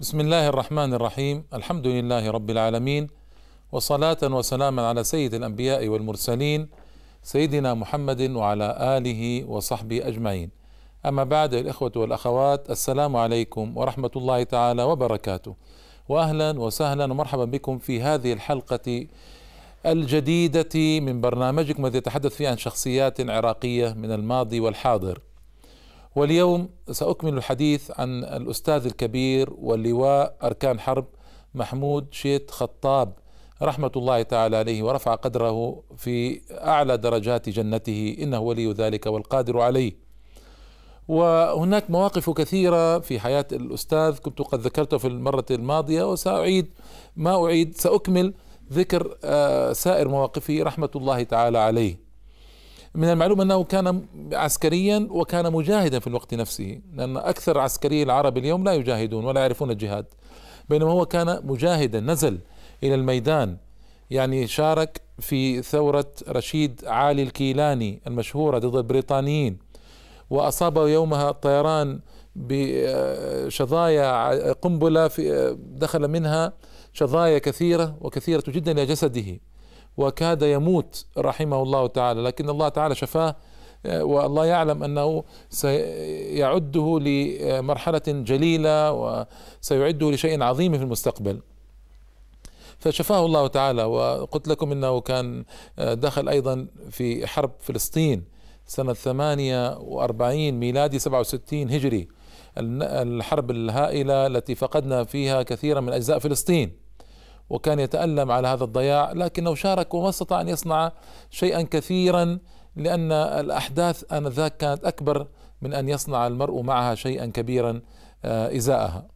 بسم الله الرحمن الرحيم الحمد لله رب العالمين وصلاة وسلاما على سيد الأنبياء والمرسلين سيدنا محمد وعلى آله وصحبه أجمعين أما بعد الإخوة والأخوات السلام عليكم ورحمة الله تعالى وبركاته وأهلا وسهلا ومرحبا بكم في هذه الحلقة الجديدة من برنامجكم الذي يتحدث فيه عن شخصيات عراقية من الماضي والحاضر واليوم سأكمل الحديث عن الأستاذ الكبير واللواء أركان حرب محمود شيت خطاب رحمة الله تعالى عليه ورفع قدره في أعلى درجات جنته إنه ولي ذلك والقادر عليه. وهناك مواقف كثيرة في حياة الأستاذ كنت قد ذكرته في المرة الماضية وسأعيد ما أعيد سأكمل ذكر آه، سائر مواقفه رحمة الله تعالى عليه. من المعلوم أنه كان عسكريا وكان مجاهدا في الوقت نفسه لأن أكثر عسكري العرب اليوم لا يجاهدون ولا يعرفون الجهاد بينما هو كان مجاهدا نزل إلى الميدان يعني شارك في ثورة رشيد علي الكيلاني المشهورة ضد البريطانيين وأصابه يومها الطيران بشظايا قنبلة في دخل منها شظايا كثيرة وكثيرة جدا إلى جسده. وكاد يموت رحمه الله تعالى. لكن الله تعالى شفاه والله يعلم أنه سيعده لمرحلة جليلة وسيعده لشيء عظيم في المستقبل. فشفاه الله تعالى وقلت لكم إنه كان دخل أيضا في حرب فلسطين سنة 48 ميلادي 67 هجري. الحرب الهائلة التي فقدنا فيها كثيرا من أجزاء فلسطين. وكان يتألم على هذا الضياع لكنه شارك وما استطاع أن يصنع شيئا كثيرا لأن الأحداث آنذاك كانت أكبر من أن يصنع المرء معها شيئا كبيرا آه، إزاءها.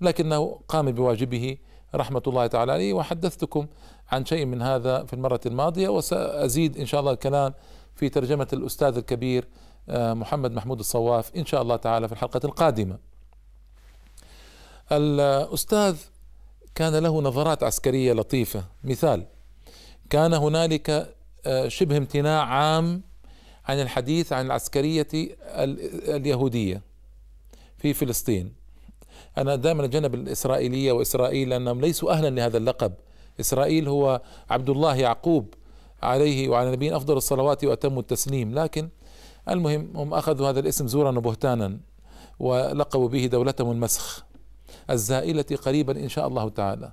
لكنه قام بواجبه رحمة الله تعالى عليه. وحدثتكم عن شيء من هذا في المرة الماضية وسأزيد إن شاء الله الكلام في ترجمة الأستاذ الكبير آه، محمد محمود الصواف إن شاء الله تعالى في الحلقة القادمة. الأستاذ كان له نظرات عسكرية لطيفة. مثال كان هنالك آه، شبه امتناع عام عن الحديث عن العسكرية اليهودية في فلسطين. أنا دائما أتجنب الإسرائيلية وإسرائيل لأنهم ليسوا أهلا لهذا اللقب. إسرائيل هو عبد الله يعقوب عليه وعلى نبينا أفضل الصلوات وأتم التسليم. لكن المهم هم أخذوا هذا الاسم زورا وبهتانا ولقبوا به دولتهم المسخ. الزائلة قريبا إن شاء الله تعالى.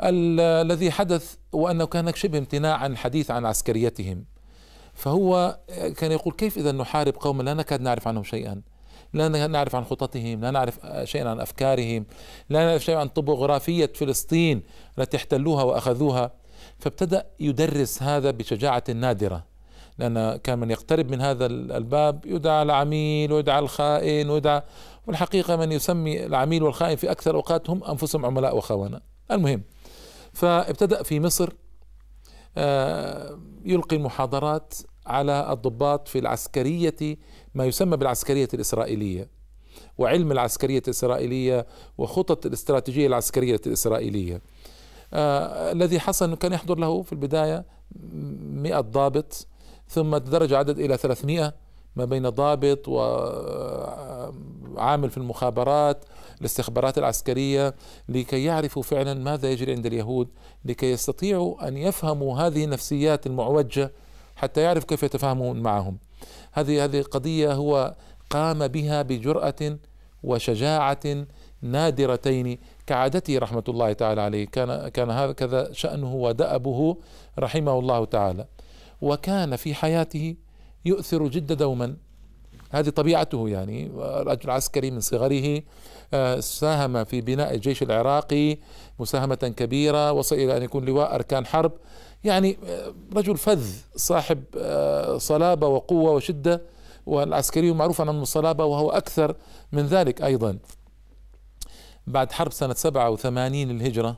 الذي حدث هو أنه كان شبه امتناع عن الحديث عن عسكريتهم. فهو كان يقول كيف إذا نحارب قوما؟ لا نكاد نعرف عنهم شيئا. لا نعرف عن خططهم لا نعرف شيئا عن أفكارهم لا نعرف شيئا عن طبوغرافية فلسطين التي احتلوها وأخذوها. فابتدأ يدرس هذا بشجاعة نادرة. لأن كان من يقترب من هذا الباب يدعى العميل ويدعى الخائن ويدعى والحقيقة من يسمي العميل والخائن في أكثر أوقات هم أنفسهم عملاء وخونة المهم فابتدأ في مصر آه، يلقي المحاضرات على الضباط في العسكرية ما يسمى بالعسكرية الإسرائيلية. وعلم العسكرية الإسرائيلية وخطط الاستراتيجية العسكرية الإسرائيلية. آه الذي حصل أنه كان يحضر له في البداية مئة ضابط ثم تدرج عدد إلى 300 ما بين ضابط وعامل في المخابرات الاستخبارات العسكرية لكي يعرفوا فعلا ماذا يجري عند اليهود لكي يستطيعوا أن يفهموا هذه النفسيات المعوجة حتى يعرف كيف يتفاهمون معهم. هذه هذه قضية هو قام بها بجرأة وشجاعة نادرتين. كعادته رحمة الله تعالى عليه كان كان هكذا شأنه ودأبه رحمه الله تعالى. وكان في حياته يؤثر جد دوما. هذه طبيعته يعني رجل عسكري من صغره آه، ساهم في بناء الجيش العراقي مساهمة كبيرة وصل إلى أن يكون لواء أركان حرب. يعني آه، رجل فذ صاحب آه، صلابة وقوة وشدة والعسكري معروف عنه الصلابة وهو أكثر من ذلك أيضا. بعد حرب سنة 87 الهجرة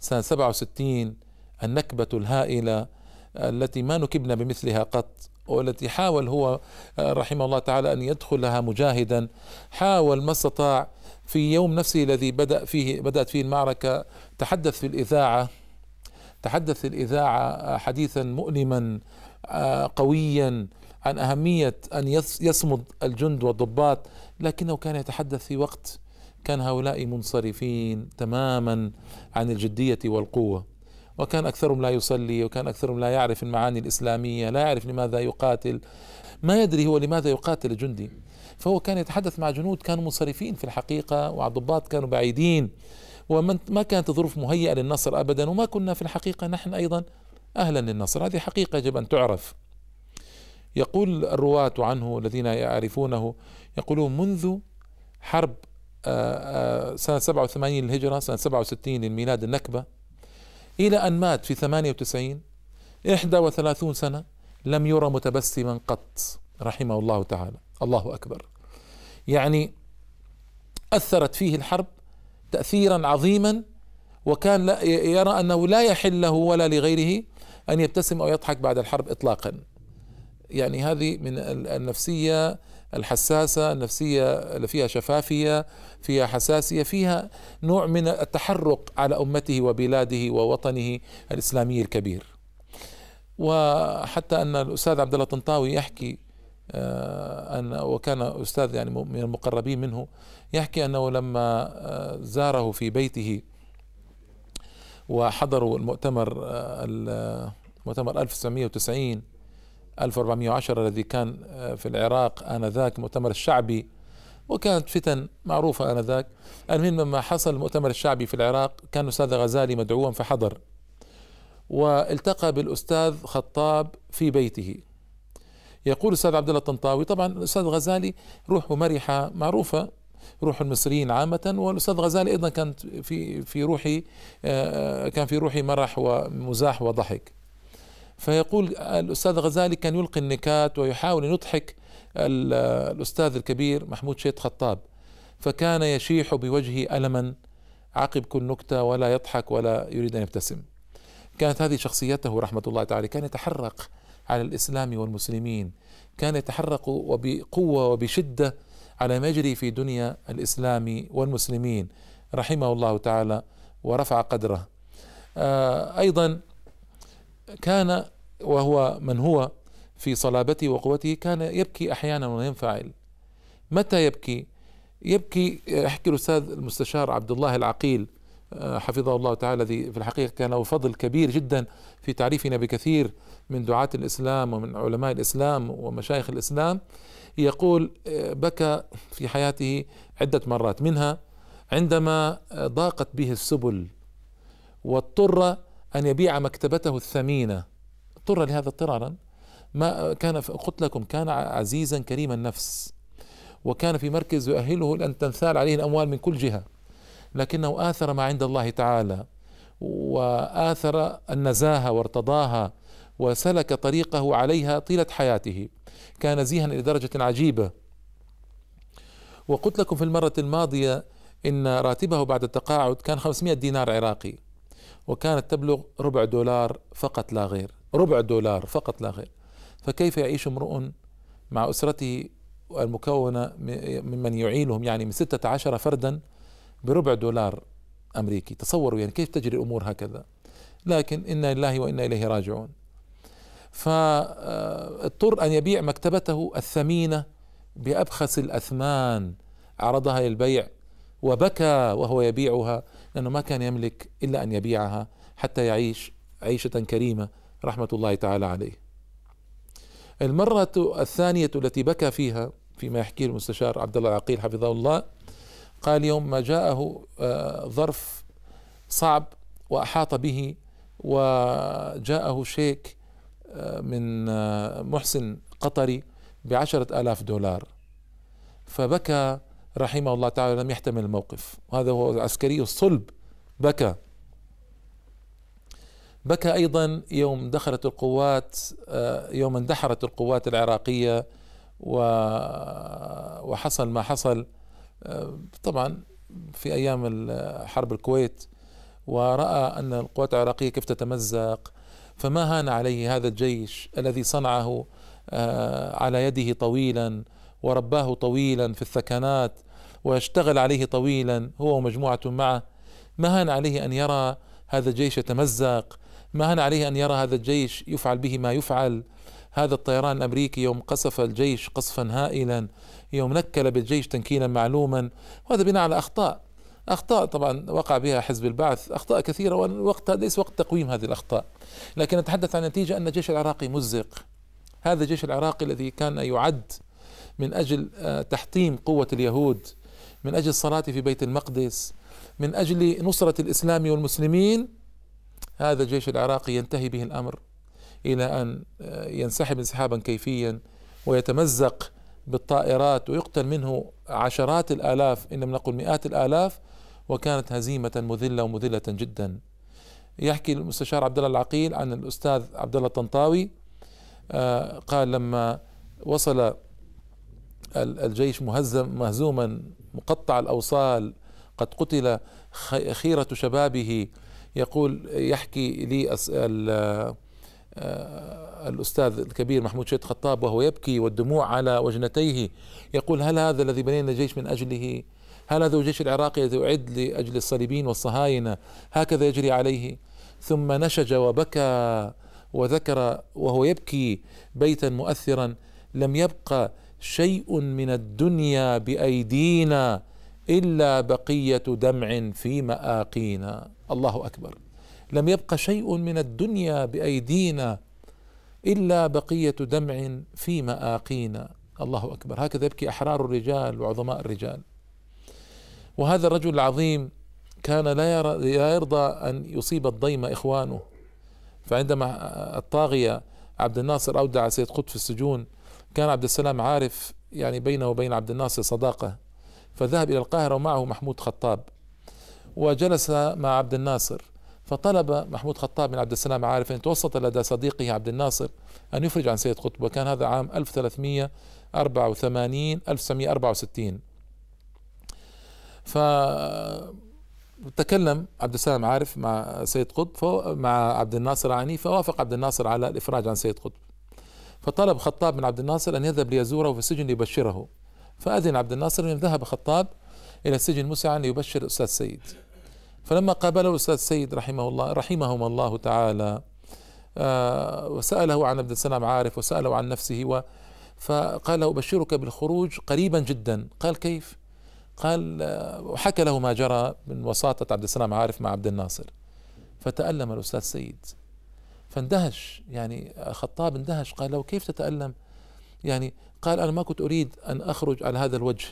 سنة 67 النكبة الهائلة التي ما نكبنا بمثلها قط والتي حاول هو آه، رحمه الله تعالى أن يدخلها مجاهدا. حاول ما استطاع في يوم نفسه الذي بدأ فيه بدأت فيه المعركة تحدث في الإذاعة تحدث في الإذاعة حديثا مؤلما آه، قويا عن أهمية أن يصمد الجند والضباط. لكنه كان يتحدث في وقت كان هؤلاء منصرفين تماما عن الجدية والقوة. وكان أكثرهم لا يصلي وكان أكثرهم لا يعرف المعاني الإسلامية لا يعرف لماذا يقاتل. ما يدري هو لماذا يقاتل الجندي فهو كان يتحدث مع جنود كانوا منصرفين في الحقيقة وضباط كانوا بعيدين. وما ما كانت الظروف مهيئة للنصر أبدا وما كنا في الحقيقة نحن أيضا أهلا للنصر. هذه حقيقة يجب أن تعرف. يقول الرواة عنه الذين يعرفونه يقولون منذ حرب آه، آه، سنة 87 للهجرة سنة 67 للميلاد النكبة إلى أن مات في 98 31 سنة لم يرى متبسما قط رحمه الله تعالى. الله أكبر. يعني أثرت فيه الحرب تأثيرا عظيما وكان لا يرى أنه لا يحل له ولا لغيره أن يبتسم أو يضحك بعد الحرب إطلاقا. يعني هذه من النفسية الحساسة النفسية اللي فيها شفافية فيها حساسية فيها نوع من التحرق على أمته وبلاده ووطنه الإسلامي الكبير. وحتى أن الأستاذ عبد الله طنطاوي يحكي آه، أن وكان أستاذ يعني من المقربين منه يحكي أنه لما آه، زاره في بيته وحضروا المؤتمر آه، المؤتمر 1990 1410 الذي كان في العراق آنذاك المؤتمر الشعبي وكانت فتن معروفة آنذاك. المهم لما حصل المؤتمر الشعبي في العراق كان الأستاذ غزالي مدعوا فحضر والتقى بالأستاذ خطاب في بيته. يقول الأستاذ عبد الله الطنطاوي طبعا الأستاذ غزالي روحه مرحة معروفة روح المصريين عامة والأستاذ غزالي أيضا كانت في في روحي آه، كان في روحي مرح ومزاح وضحك. فيقول الأستاذ غزالي كان يلقي النكات ويحاول أن يضحك الأستاذ الكبير محمود شيخ خطاب فكان يشيح بوجهه ألما عقب كل نكتة ولا يضحك ولا يريد أن يبتسم. كانت هذه شخصيته رحمة الله تعالى كان يتحرق على الإسلام والمسلمين كان يتحرق وبقوة وبشدة على ما يجري في دنيا الإسلام والمسلمين رحمه الله تعالى ورفع قدره. آه، أيضا كان وهو من هو في صلابته وقوته كان يبكي أحيانا وينفعل متى يبكي؟ يبكي يحكي الأستاذ المستشار عبد الله العقيل آه، حفظه الله تعالى الذي في الحقيقة كان له فضل كبير جدا في تعريفنا بكثير من دعاة الإسلام ومن علماء الإسلام ومشايخ الإسلام يقول آه، بكى في حياته عدة مرات منها عندما ضاقت به السبل واضطر أن يبيع مكتبته الثمينة. اضطر لهذا اضطرارا. ما كان قلت لكم كان عزيزا كريم النفس. وكان في مركز يؤهله لأن تنثال عليه الأموال من كل جهة. لكنه آثر ما عند الله تعالى. وآثر النزاهة وارتضاها. وسلك طريقه عليها طيلة حياته. كان زيها إلى درجة عجيبة. وقلت لكم في المرة الماضية إن راتبه بعد التقاعد كان 500 دينار عراقي. وكانت تبلغ ربع دولار فقط لا غير. ربع دولار فقط لا غير. فكيف يعيش امرؤ مع أسرته المكونة ممن يعينهم يعني من ستة عشر فردا بربع دولار أمريكي؟ تصوروا يعني كيف تجري الأمور هكذا. لكن إنا لله وإنا إليه راجعون. فاضطر أن يبيع مكتبته الثمينة بأبخس الأثمان. عرضها للبيع وبكى وهو يبيعها. لأنه ما كان يملك إلا أن يبيعها حتى يعيش عيشة كريمة رحمة الله تعالى عليه. المرة الثانية التي بكى فيها فيما يحكيه المستشار عبد الله العقيل حفظه الله قال يوم ما جاءه آه، ظرف صعب وأحاط به وجاءه شيك آه، من آه، محسن قطري بعشرة آلاف دولار. فبكى رحمه الله تعالى لم يحتمل الموقف. وهذا هو عسكري الصلب. بكى. بكى أيضا يوم دخلت القوات آه، يوم اندحرت القوات العراقية وحصل ما حصل. آه، طبعا في أيام حرب الكويت ورأى أن القوات العراقية كيف تتمزق. فما هان عليه هذا الجيش الذي صنعه آه، على يده طويلا ورباه طويلا في الثكنات واشتغل عليه طويلا هو ومجموعة معه. ما هان عليه أن يرى هذا الجيش يتمزق؟ ما هان عليه أن يرى هذا الجيش يفعل به ما يفعل؟ هذا الطيران الأمريكي يوم قصف الجيش قصفا هائلا يوم نكل بالجيش تنكيلا معلوما. وهذا بناء على أخطاء. أخطاء طبعا وقع بها حزب البعث أخطاء كثيرة والوقت ليس وقت تقويم هذه الأخطاء. لكن نتحدث عن نتيجة أن الجيش العراقي مزق. هذا الجيش العراقي الذي كان يعد من أجل آه، تحطيم قوة اليهود. من أجل الصلاة في بيت المقدس من أجل نصرة الإسلام والمسلمين هذا الجيش العراقي ينتهي به الأمر إلى أن آه، ينسحب انسحابا كيفيا ويتمزق بالطائرات ويقتل منه عشرات الآلاف إن لم نقل مئات الآلاف وكانت هزيمة مذلة ومذلة جدا. يحكي المستشار عبد الله العقيل عن الأستاذ عبد الله الطنطاوي آه، قال لما وصل الجيش مهزم مهزوما مقطع الأوصال قد قتل خيرة شبابه. يقول يحكي لي آه، الأستاذ الكبير محمود شيد خطاب وهو يبكي والدموع على وجنتيه. يقول هل هذا الذي بنينا الجيش من أجله؟ هل هذا الجيش العراقي الذي أعد لأجل الصليبين والصهاينة؟ هكذا يجري عليه. ثم نشج وبكى وذكر وهو يبكي بيتا مؤثرا. لم يبقى شيء من الدنيا بأيدينا إلا بقية دمع في مآقينا. الله أكبر. لم يبق شيء من الدنيا بأيدينا إلا بقية دمع في مآقينا. الله أكبر. هكذا يبكي أحرار الرجال وعظماء الرجال. وهذا الرجل العظيم كان لا, يرى لا يرضى أن يصيب الضيم إخوانه. فعندما الطاغية عبد الناصر أودع سيد قطب في السجون كان عبد السلام عارف يعني بينه وبين عبد الناصر صداقة فذهب إلى القاهرة ومعه محمود خطاب وجلس مع عبد الناصر فطلب محمود خطاب من عبد السلام عارف أن يتوسط لدى صديقه عبد الناصر أن يفرج عن سيد قطب وكان هذا عام 1384 1964 ف تكلم عبد السلام عارف مع سيد قطب مع عبد الناصر عني فوافق عبد الناصر على الإفراج عن سيد قطب. فطلب خطاب من عبد الناصر أن يذهب ليزوره في السجن ليبشره. فأذن عبد الناصر أن ذهب خطاب إلى السجن مسعى ليبشر الأستاذ سيد. فلما قابله الأستاذ سيد رحمه الله رحمهما الله تعالى آه، وسأله عن عبد السلام عارف وسأله عن نفسه و فقال له أبشرك بالخروج قريبا جدا. قال كيف؟ قال آه، وحكى له ما جرى من وساطة عبد السلام عارف مع عبد الناصر. فتألم الأستاذ سيد. فاندهش يعني خطاب اندهش قال له كيف تتألم؟ يعني قال أنا ما كنت أريد أن أخرج على هذا الوجه.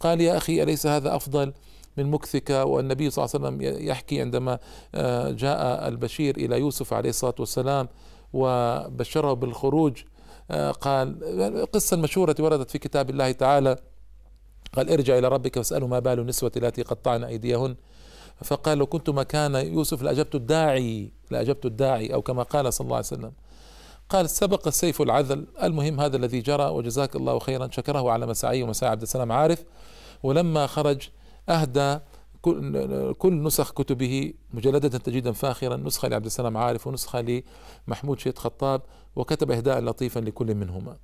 قال يا أخي أليس هذا أفضل من مكثك؟ والنبي صلى الله عليه وسلم يحكي عندما آه، جاء البشير إلى يوسف عليه الصلاة والسلام وبشره بالخروج آه، قال قصة مشهورة وردت في كتاب الله تعالى قال ارجع إلى ربك واسأله ما بال النسوة التي قطعن أيديهن. فقال لو كنت مكان يوسف لأجبت الداعي لأجبت الداعي أو كما قال صلى الله عليه وسلم. قال سبق السيف العذل المهم هذا الذي جرى وجزاك الله خيرا شكره على مساعيه ومساعي عبد السلام عارف ولما خرج أهدى كل نسخ كتبه مجلدة تجدا فاخرا نسخة لعبد السلام عارف ونسخة لمحمود شيت خطاب وكتب إهداء لطيفا لكل منهما.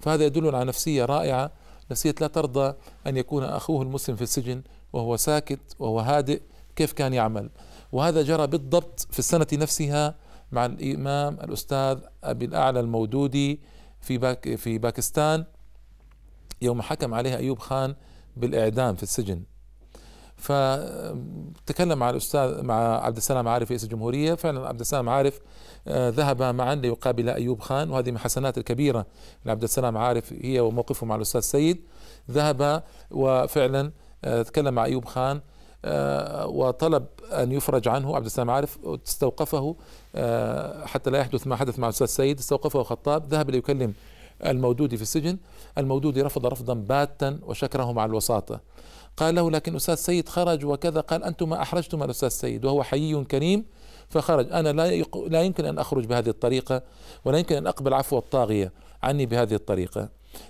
فهذا يدل على نفسية رائعة نفسية لا ترضى أن يكون أخوه المسلم في السجن وهو ساكت وهو هادئ كيف كان يعمل. وهذا جرى بالضبط في السنة نفسها مع الإمام الأستاذ أبي الأعلى المودودي في باك في باكستان يوم حكم عليه أيوب خان بالإعدام في السجن. فتكلم مع الأستاذ مع عبد السلام عارف رئيس الجمهورية. فعلا عبد السلام عارف آه، ذهب معا ليقابل أيوب خان وهذه من الحسنات الكبيرة لعبد السلام عارف هي وموقفه مع الأستاذ سيد. ذهب وفعلا آه، تكلم مع أيوب خان وطلب أن يفرج عنه عبد السلام عارف استوقفه حتى لا يحدث ما حدث مع الأستاذ سيد استوقفه خطاب ذهب ليكلم المودودي في السجن. المودودي رفض رفضا باتا وشكره مع الوساطة. قال له لكن أستاذ سيد خرج وكذا. قال أنتما أحرجتما الأستاذ سيد وهو حيي كريم. فخرج. أنا لا, لا يمكن أن أخرج بهذه الطريقة ولا يمكن أن أقبل عفو الطاغية عني بهذه الطريقة.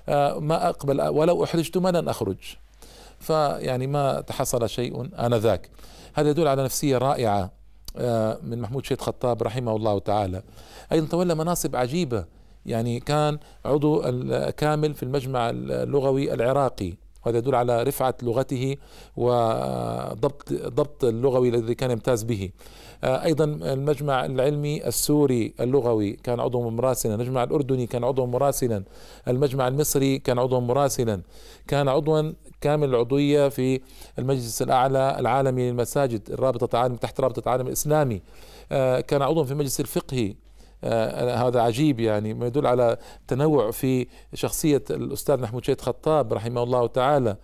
آه، ما أقبل ولو أحرجتما لن أخرج. فيعني ما تحصل شيء آنذاك. هذا يدل على نفسية رائعة آه، من محمود شيخ خطاب رحمه الله تعالى. أيضا تولى مناصب عجيبة يعني كان عضو كامل في المجمع اللغوي العراقي. وهذا يدل على رفعة لغته وضبط ضبط اللغوي الذي كان يمتاز به. آه، أيضا المجمع العلمي السوري اللغوي كان عضو مراسلا. المجمع الأردني كان عضو مراسلا. المجمع المصري كان عضو مراسلا. كان عضوا كامل العضوية في المجلس الأعلى العالمي للمساجد الرابطة عالم تحت رابطة العالم الإسلامي. آه، كان عضوا في المجلس الفقهي هذا عجيب يعني ما يدل على تنوع في شخصية الأستاذ محمود شيد خطاب رحمه الله تعالى.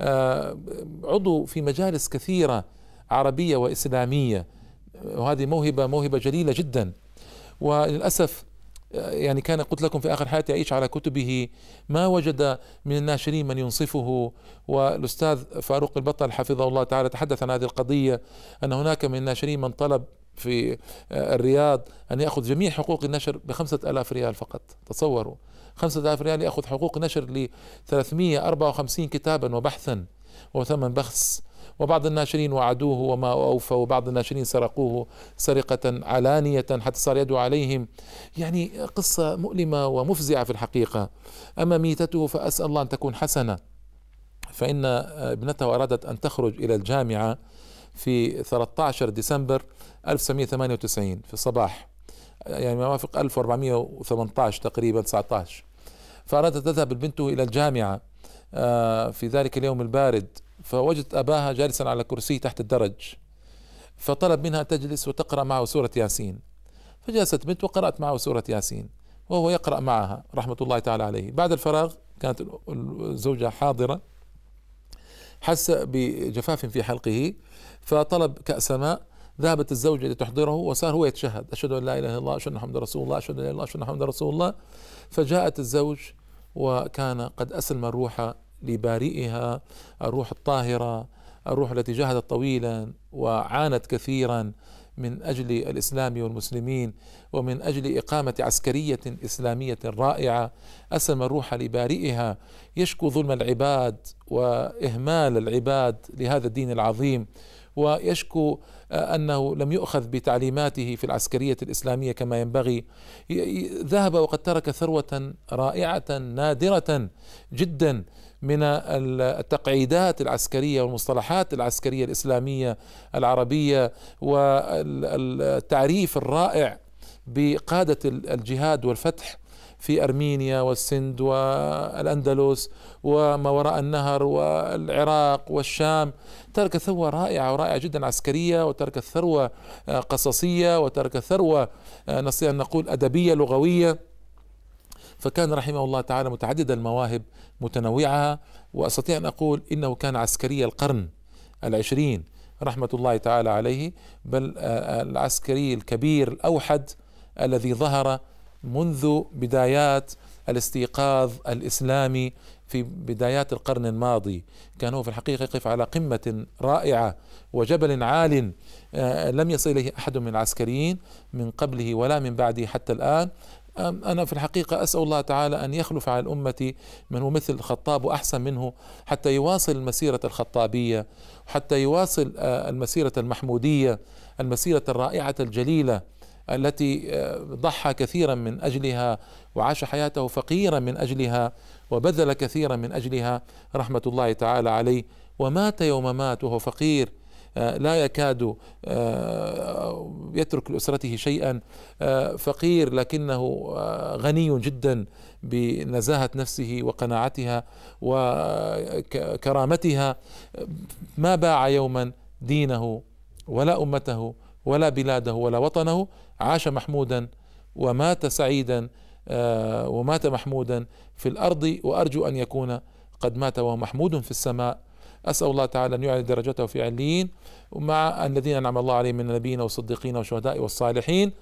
آه عضو في مجالس كثيرة عربية وإسلامية. وهذه موهبة موهبة جليلة جدا. وللأسف يعني كان قلت لكم في آخر حياتي يعيش على كتبه ما وجد من الناشرين من ينصفه. والأستاذ فاروق البطل حفظه الله تعالى تحدث عن هذه القضية أن هناك من الناشرين من طلب في الرياض أن يأخذ جميع حقوق النشر بخمسة ألاف ريال فقط. تصوروا. خمسة ألاف ريال يأخذ حقوق نشر ل 354 كتابا وبحثا وثمن بخس. وبعض الناشرين وعدوه وما أوفى وبعض الناشرين سرقوه سرقة علانية حتى صار يدعو عليهم. يعني قصة مؤلمة ومفزعة في الحقيقة. أما ميتته فأسأل الله أن تكون حسنة. فإن ابنته أرادت أن تخرج إلى الجامعة. في 13 ديسمبر 1998 في الصباح. يعني ما يوافق 1418 تقريبا 19 فأرادت تذهب البنت إلى الجامعة آه، في ذلك اليوم البارد. فوجدت أباها جالسا على كرسي تحت الدرج. فطلب منها تجلس وتقرأ معه سورة ياسين. فجلست بنت وقرأت معه سورة ياسين وهو يقرأ معها رحمة الله تعالى عليه. بعد الفراغ كانت الزوجة حاضرة. حس بجفاف في حلقه. فطلب كأس ماء ذهبت الزوجة لتحضره وصار هو يتشهد. أشهد أن لا إله إلا الله أشهد أن محمد رسول الله أشهد أن لا إله إلا الله أشهد أن محمد رسول الله. فجاءت الزوج وكان قد أسلم الروح لبارئها الروح الطاهرة الروح التي جاهدت طويلا وعانت كثيرا من أجل الإسلام والمسلمين ومن أجل إقامة عسكرية إسلامية رائعة. أسلم الروح لبارئها. يشكو ظلم العباد وإهمال العباد لهذا الدين العظيم. ويشكو أنه لم يؤخذ بتعليماته في العسكرية الإسلامية كما ينبغي. ذهب وقد ترك ثروة رائعة نادرة جدا من التقعيدات العسكرية والمصطلحات العسكرية الإسلامية العربية والتعريف الرائع بقادة الجهاد والفتح. في أرمينيا والسند والأندلس وما وراء النهر والعراق والشام. ترك ثروة رائعة ورائعة جدا عسكرية وترك ثروة قصصية وترك ثروة نستطيع أن نقول أدبية لغوية. فكان رحمه الله تعالى متعدد المواهب متنوعة وأستطيع أن أقول إنه كان عسكري القرن العشرين رحمة الله تعالى عليه بل العسكري الكبير الأوحد الذي ظهر منذ بدايات الاستيقاظ الإسلامي في بدايات القرن الماضي. كان هو في الحقيقة يقف على قمة رائعة وجبل عال لم يصل إليه أحد من العسكريين من قبله ولا من بعده حتى الآن. أنا في الحقيقة أسأل الله تعالى أن يخلف على الأمة من هو مثل الخطاب وأحسن منه حتى يواصل المسيرة الخطابية حتى يواصل آه، المسيرة المحمودية المسيرة الرائعة الجليلة. التي آه، ضحى كثيرا من أجلها وعاش حياته فقيرا من أجلها وبذل كثيرا من أجلها رحمة الله تعالى عليه. ومات يوم مات وهو فقير. آه، لا يكاد آه، يترك لأسرته شيئا. فقير لكنه غني جدا بنزاهة نفسه وقناعتها وكرامتها ما باع يوما دينه ولا أمته ولا بلاده ولا وطنه عاش محمودا ومات سعيدا ومات محمودا في الأرض وأرجو أن يكون قد مات وهو محمود في السماء. أسأل الله تعالى أن يعلي درجته في عليين ومع الذين أنعم الله عليهم من النبيين والصديقين والشهداء والصالحين.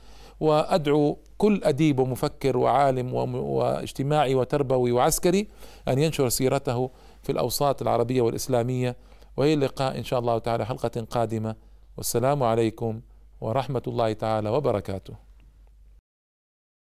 وأدعو كل أديب ومفكر وعالم واجتماعي وتربوي وعسكري أن ينشر سيرته في الأوساط العربية والإسلامية. وإلى اللقاء إن شاء الله تعالى حلقة قادمة. والسلام عليكم ورحمة الله تعالى وبركاته.